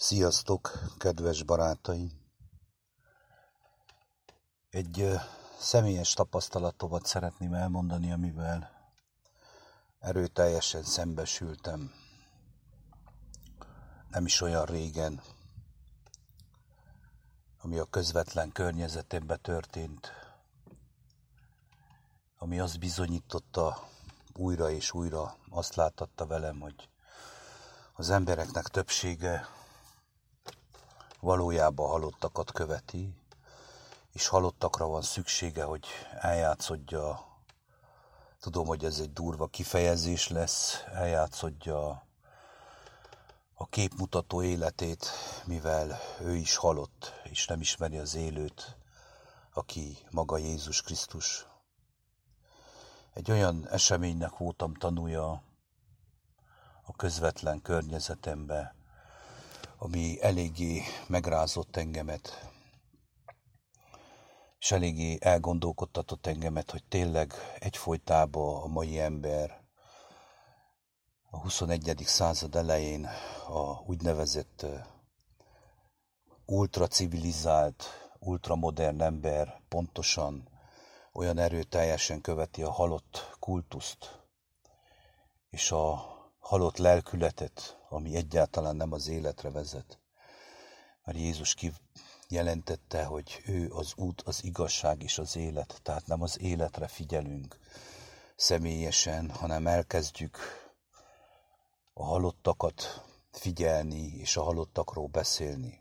Sziasztok, kedves barátaim! Egy személyes tapasztalatomat szeretném elmondani, amivel erőteljesen szembesültem nem is olyan régen, ami a közvetlen környezetemben történt, ami azt bizonyította újra és újra, azt láttatta velem, hogy az embereknek többsége valójában halottakat követi, és halottakra van szüksége, hogy eljátszodja, tudom, hogy ez egy durva kifejezés lesz, eljátszodja a képmutató életét, mivel ő is halott, és nem ismeri az élőt, aki maga Jézus Krisztus. Egy olyan eseménynek voltam tanúja a közvetlen környezetembe, ami eléggé megrázott engemet, és eléggé elgondolkodtatott engemet, hogy tényleg egyfolytában a mai ember a 21. század elején a úgynevezett ultracivilizált, ultramodern ember pontosan olyan erőteljesen követi a halott kultuszt, és a halott lelkületet, ami egyáltalán nem az életre vezet. Mert Jézus jelentette, hogy ő az út, az igazság és az élet, tehát nem az életre figyelünk személyesen, hanem elkezdjük a halottakat figyelni és a halottakról beszélni.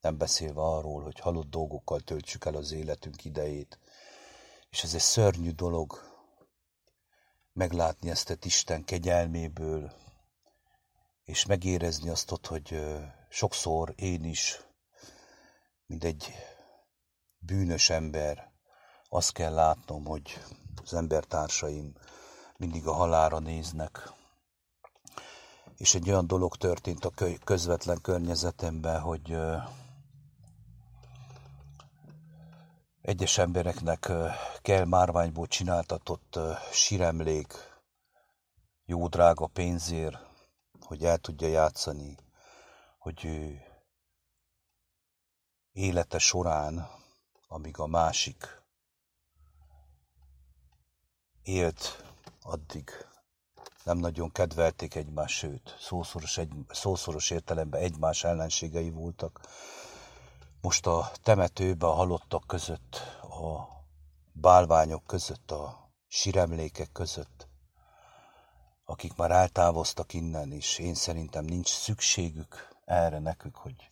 Nem beszélve arról, hogy halott dolgokkal töltsük el az életünk idejét. És ez egy szörnyű dolog, meglátni ezt a Isten kegyelméből, és megérezni azt ott, hogy sokszor én is, mint egy bűnös ember, azt kell látnom, hogy az embertársaim mindig a halára néznek. És egy olyan dolog történt a közvetlen környezetemben, hogy egyes embereknek kell márványból csináltatott síremlék, jó drága pénzért, hogy el tudja játszani, hogy ő élete során, amíg a másik élt, addig nem nagyon kedvelték egymást, sőt, szószoros, egy, szószoros értelemben egymás ellenségei voltak. Most a temetőbe a halottak között, a bálványok között, a síremlékek között, akik már eltávoztak innen, és én szerintem nincs szükségük erre nekük, hogy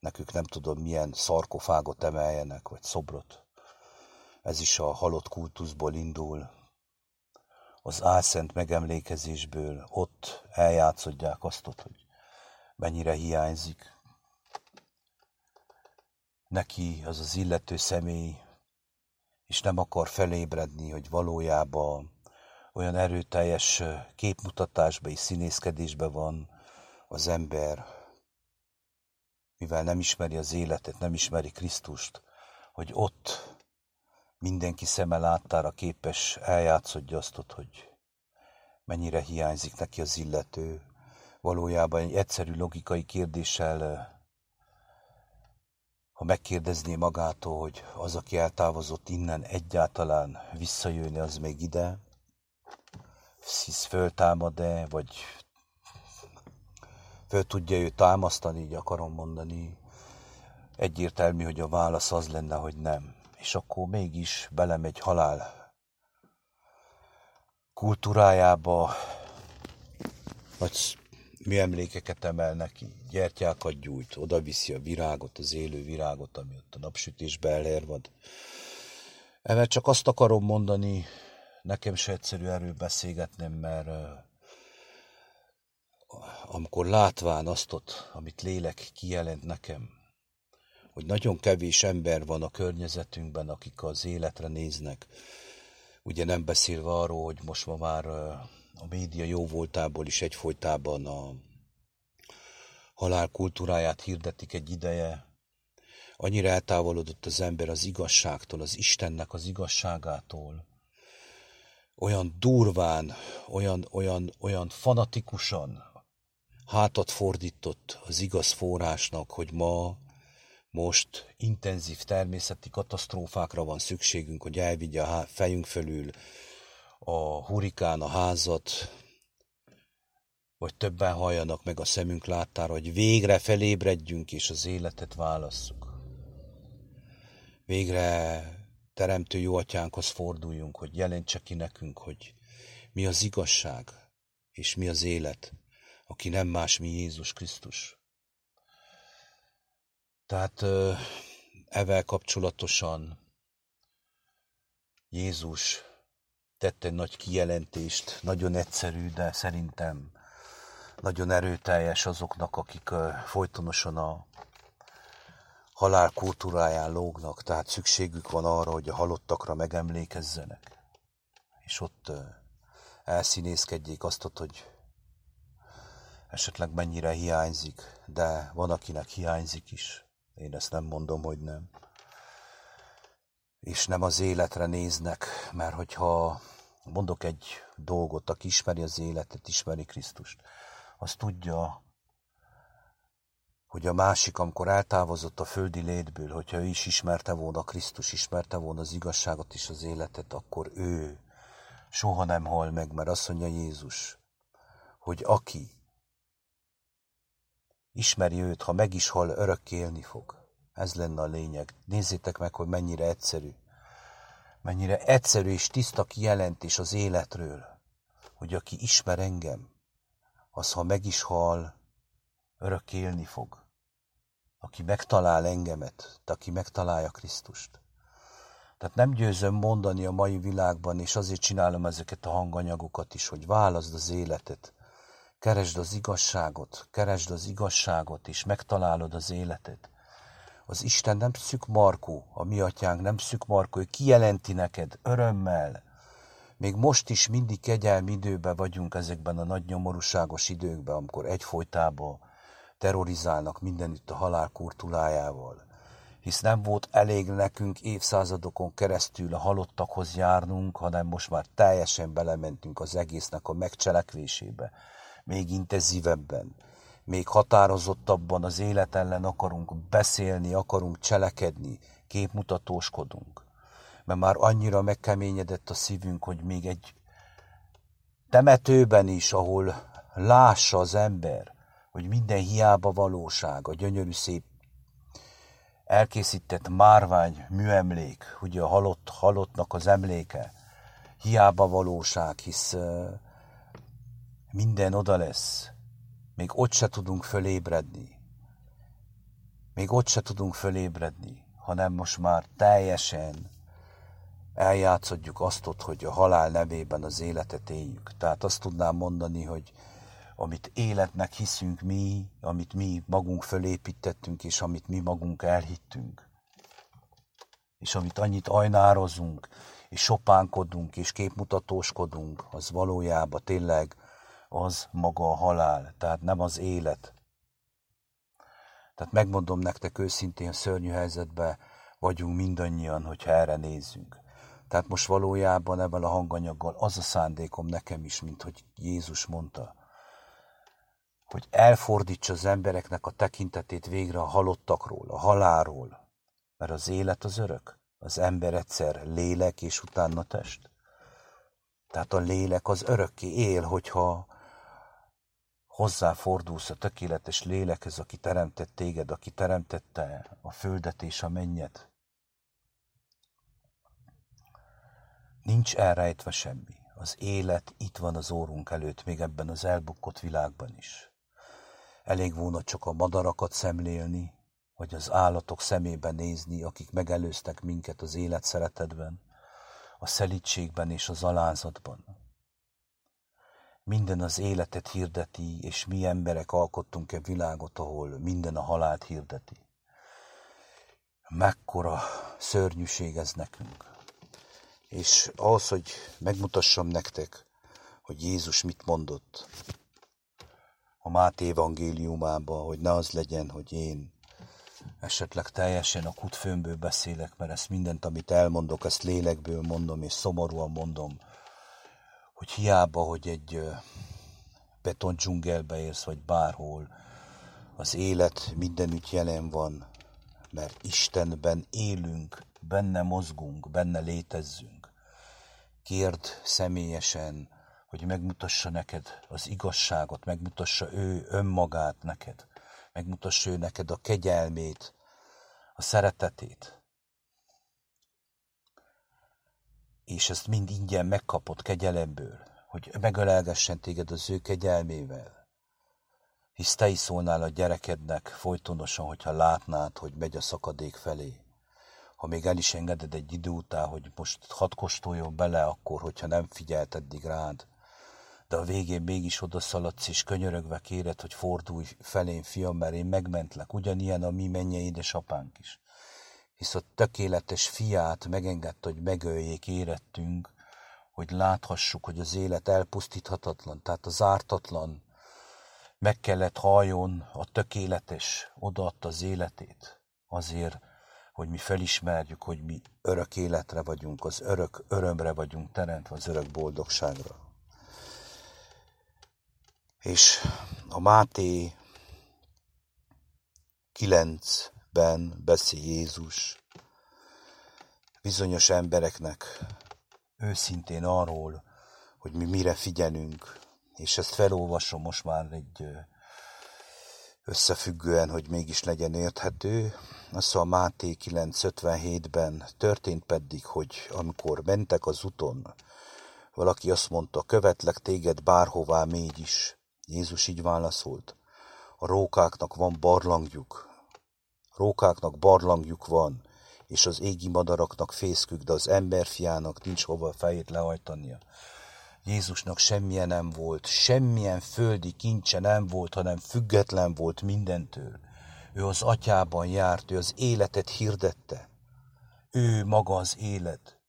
nekük nem tudom milyen szarkofágot emeljenek, vagy szobrot. Ez is a halott kultuszból indul, az álszent megemlékezésből ott eljátszodják azt, hogy mennyire hiányzik. Neki az az illető személy, és nem akar felébredni, hogy valójában olyan erőteljes képmutatásba és színészkedésbe van az ember, mivel nem ismeri az életet, nem ismeri Krisztust, hogy ott mindenki szeme láttára képes eljátszodja azt, hogy mennyire hiányzik neki az illető. Valójában egy egyszerű logikai kérdéssel, ha megkérdezné magától, hogy az, aki eltávozott innen egyáltalán visszajönni, az még ide, hisz föltámad-e, vagy föl tudja ő támasztani, így akarom mondani. Egyértelmű, hogy a válasz az lenne, hogy nem és akkor mégis belemegy halál kultúrájába, vagy mi emlékeket emel neki, gyertyákat gyújt, oda viszi a virágot, az élő virágot, ami ott a napsütésbe elérvad. Evel csak azt akarom mondani, nekem se egyszerű erről beszélgetnem, mert amikor látván azt ott, amit lélek kijelent nekem, hogy nagyon kevés ember van a környezetünkben, akik az életre néznek. Ugye nem beszélve arról, hogy most ma már a média jó voltából is egyfolytában a halál kultúráját hirdetik egy ideje. Annyira eltávolodott az ember az igazságtól, az Istennek az igazságától. Olyan durván, olyan, olyan, olyan fanatikusan hátat fordított az igaz forrásnak, hogy ma most intenzív természeti katasztrófákra van szükségünk, hogy elvigye a fejünk fölül a hurikán a házat, vagy többen halljanak meg a szemünk láttára, hogy végre felébredjünk és az életet válasszuk. Végre Teremtő jó atyánkhoz forduljunk, hogy jelentse ki nekünk, hogy mi az igazság és mi az élet, aki nem más, mi Jézus Krisztus. Tehát evel kapcsolatosan Jézus tette nagy kijelentést, nagyon egyszerű, de szerintem nagyon erőteljes azoknak, akik folytonosan a halál kultúráján lógnak, tehát szükségük van arra, hogy a halottakra megemlékezzenek. És ott elszínészkedjék azt, hogy esetleg mennyire hiányzik, de van, akinek hiányzik is. Én ezt nem mondom, hogy nem. És nem az életre néznek, mert hogyha mondok egy dolgot, aki ismeri az életet, ismeri Krisztust, az tudja, hogy a másik, amikor eltávozott a földi létből, hogyha ő is ismerte volna Krisztus, ismerte volna az igazságot és az életet, akkor ő soha nem hal meg, mert azt mondja Jézus, hogy aki ismeri őt, ha meg is hal, örökké élni fog. Ez lenne a lényeg. Nézzétek meg, hogy mennyire egyszerű. Mennyire egyszerű és tiszta kijelentés az életről, hogy aki ismer engem, az ha meg is hal, örök élni fog. Aki megtalál engemet, aki megtalálja Krisztust. Tehát nem győzöm mondani a mai világban, és azért csinálom ezeket a hanganyagokat is, hogy válaszd az életet, keresd az igazságot, keresd az igazságot, és megtalálod az életet. Az Isten nem szük markú, a mi atyánk nem szük markú, ő kijelenti neked örömmel. Még most is mindig kegyelmi időben vagyunk ezekben a nagy nyomorúságos időkben, amikor egyfolytában terrorizálnak mindenütt a halál kurtulájával. Hisz nem volt elég nekünk évszázadokon keresztül a halottakhoz járnunk, hanem most már teljesen belementünk az egésznek a megcselekvésébe, még intenzívebben, még határozottabban az élet ellen akarunk beszélni, akarunk cselekedni, képmutatóskodunk. Mert már annyira megkeményedett a szívünk, hogy még egy temetőben is, ahol lássa az ember, hogy minden hiába valóság, a gyönyörű szép elkészített márvány műemlék, ugye a halott, halottnak az emléke, hiába valóság, hisz minden oda lesz, még ott se tudunk fölébredni. Még ott se tudunk fölébredni, hanem most már teljesen eljátszodjuk azt ott, hogy a halál nevében az életet éljük. Tehát azt tudnám mondani, hogy amit életnek hiszünk mi, amit mi magunk fölépítettünk, és amit mi magunk elhittünk. És amit annyit ajnározunk, és sopánkodunk, és képmutatóskodunk, az valójában tényleg az maga a halál, tehát nem az élet. Tehát megmondom nektek őszintén, szörnyű helyzetben vagyunk mindannyian, hogyha erre nézzünk. Tehát most valójában ebben a hanganyaggal az a szándékom nekem is, mint hogy Jézus mondta, hogy elfordítsa az embereknek a tekintetét végre a halottakról, a halálról, mert az élet az örök, az ember egyszer lélek és utána test. Tehát a lélek az örökké él, hogyha hozzáfordulsz a tökéletes lélekhez, aki teremtett téged, aki teremtette a földet és a mennyet. Nincs elrejtve semmi. Az élet itt van az órunk előtt, még ebben az elbukott világban is. Elég volna csak a madarakat szemlélni, vagy az állatok szemébe nézni, akik megelőztek minket az élet szeretetben, a szelítségben és az alázatban. Minden az életet hirdeti, és mi emberek alkottunk-e világot, ahol minden a halált hirdeti. Mekkora szörnyűség ez nekünk. És ahhoz, hogy megmutassam nektek, hogy Jézus mit mondott, a Máté evangéliumába, hogy ne az legyen, hogy én esetleg teljesen a kutfőmből beszélek, mert ezt mindent, amit elmondok, ezt lélekből mondom, és szomorúan mondom, hogy hiába, hogy egy beton dzsungelbe érsz, vagy bárhol. Az élet mindenütt jelen van, mert Istenben élünk, benne mozgunk, benne létezzünk. Kérd személyesen, hogy megmutassa neked az igazságot, megmutassa ő önmagát neked, megmutassa ő neked a kegyelmét, a szeretetét. És ezt mind ingyen megkapott kegyelemből, hogy megölelgessen téged az ő kegyelmével. Hisz te is szólnál a gyerekednek folytonosan, hogyha látnád, hogy megy a szakadék felé. Ha még el is engeded egy idő után, hogy most hadd kóstoljon bele, akkor, hogyha nem figyelt eddig rád, de a végén mégis odaszaladsz, és könyörögve kéred, hogy fordulj felén, fiam, mert én megmentlek. Ugyanilyen a mi mennyei édesapánk is. Hisz a tökéletes fiát megengedte, hogy megöljék érettünk, hogy láthassuk, hogy az élet elpusztíthatatlan, tehát az ártatlan meg kellett halljon a tökéletes, odaadta az életét azért, hogy mi felismerjük, hogy mi örök életre vagyunk, az örök örömre vagyunk teremtve, az örök boldogságra. És a Máté 9-ben beszél Jézus bizonyos embereknek őszintén arról, hogy mi mire figyelünk, és ezt felolvasom most már egy összefüggően, hogy mégis legyen érthető. Azt a Máté 9.57-ben történt pedig, hogy amikor mentek az úton, valaki azt mondta, követlek téged bárhová mégy is. Jézus így válaszolt, a rókáknak van barlangjuk, rókáknak barlangjuk van, és az égi madaraknak fészkük, de az emberfiának nincs hova fejét lehajtania. Jézusnak semmilyen nem volt, semmilyen földi kincse nem volt, hanem független volt mindentől. Ő az atyában járt, ő az életet hirdette. Ő maga az élet.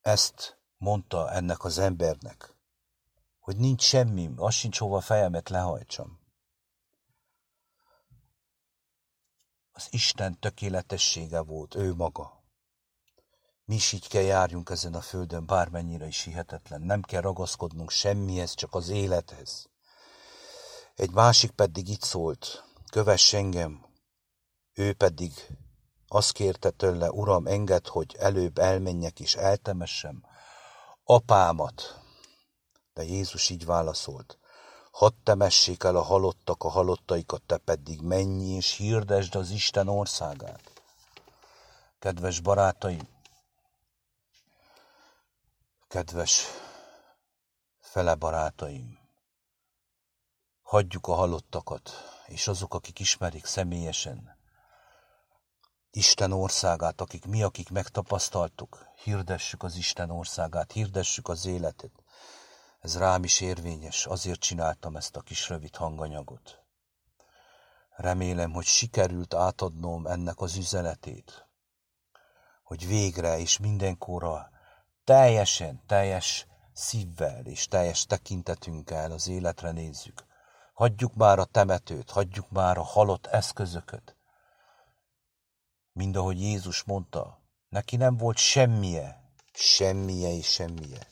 Ezt mondta ennek az embernek hogy nincs semmi, az sincs hova fejemet lehajtsam. Az Isten tökéletessége volt, ő maga. Mi is így kell járjunk ezen a földön, bármennyire is hihetetlen. Nem kell ragaszkodnunk semmihez, csak az élethez. Egy másik pedig itt szólt, kövess engem. Ő pedig azt kérte tőle, Uram, enged, hogy előbb elmenjek és eltemessem apámat, de Jézus így válaszolt, hadd temessék el a halottak a halottaikat, te pedig mennyi és hirdesd az Isten országát. Kedves barátaim, kedves fele barátaim, hagyjuk a halottakat, és azok, akik ismerik személyesen Isten országát, akik mi, akik megtapasztaltuk, hirdessük az Isten országát, hirdessük az életet, ez rám is érvényes, azért csináltam ezt a kis rövid hanganyagot. Remélem, hogy sikerült átadnom ennek az üzenetét, hogy végre és mindenkorra teljesen, teljes szívvel és teljes tekintetünkkel az életre nézzük. Hagyjuk már a temetőt, hagyjuk már a halott eszközöket. Mind ahogy Jézus mondta, neki nem volt semmije, semmije és semmije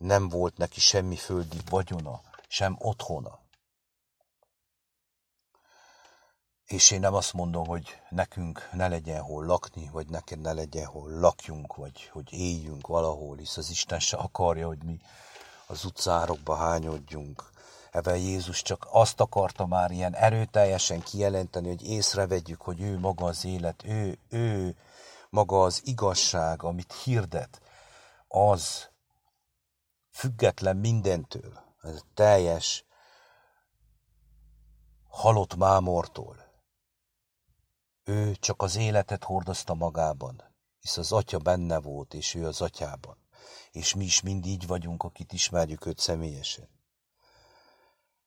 nem volt neki semmi földi vagyona, sem otthona. És én nem azt mondom, hogy nekünk ne legyen hol lakni, vagy neked ne legyen hol lakjunk, vagy hogy éljünk valahol, hisz az Isten se akarja, hogy mi az utcárokba hányodjunk. Evel Jézus csak azt akarta már ilyen erőteljesen kijelenteni, hogy észrevegyük, hogy ő maga az élet, ő, ő maga az igazság, amit hirdet, az, független mindentől, ez teljes halott mámortól. Ő csak az életet hordozta magában, hisz az atya benne volt, és ő az atyában. És mi is mind így vagyunk, akit ismerjük őt személyesen.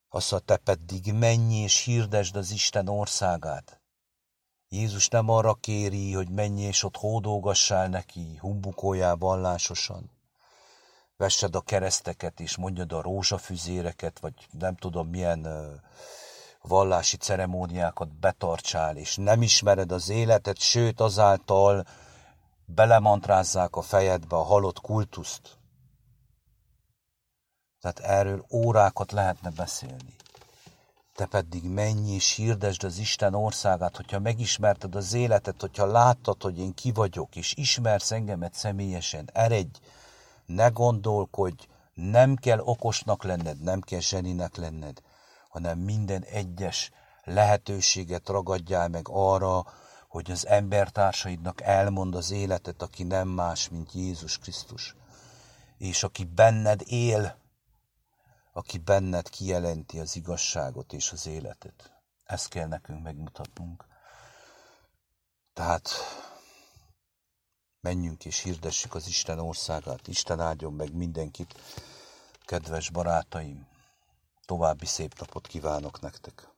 Azt a te pedig mennyi és hirdesd az Isten országát. Jézus nem arra kéri, hogy menj és ott hódolgassál neki, humbukoljál vallásosan, vessed a kereszteket, és mondjad a rózsafüzéreket, vagy nem tudom milyen vallási ceremóniákat betartsál, és nem ismered az életet, sőt azáltal belemantrázzák a fejedbe a halott kultuszt. Tehát erről órákat lehetne beszélni. Te pedig menj és hirdesd az Isten országát, hogyha megismerted az életet, hogyha láttad, hogy én ki vagyok, és ismersz engemet személyesen, eredj, ne gondolkodj, nem kell okosnak lenned, nem kell zseninek lenned, hanem minden egyes lehetőséget ragadjál meg arra, hogy az embertársaidnak elmond az életet, aki nem más, mint Jézus Krisztus. És aki benned él, aki benned kijelenti az igazságot és az életet. Ezt kell nekünk megmutatnunk. Tehát menjünk és hirdessük az Isten országát. Isten áldjon meg mindenkit, kedves barátaim. További szép napot kívánok nektek!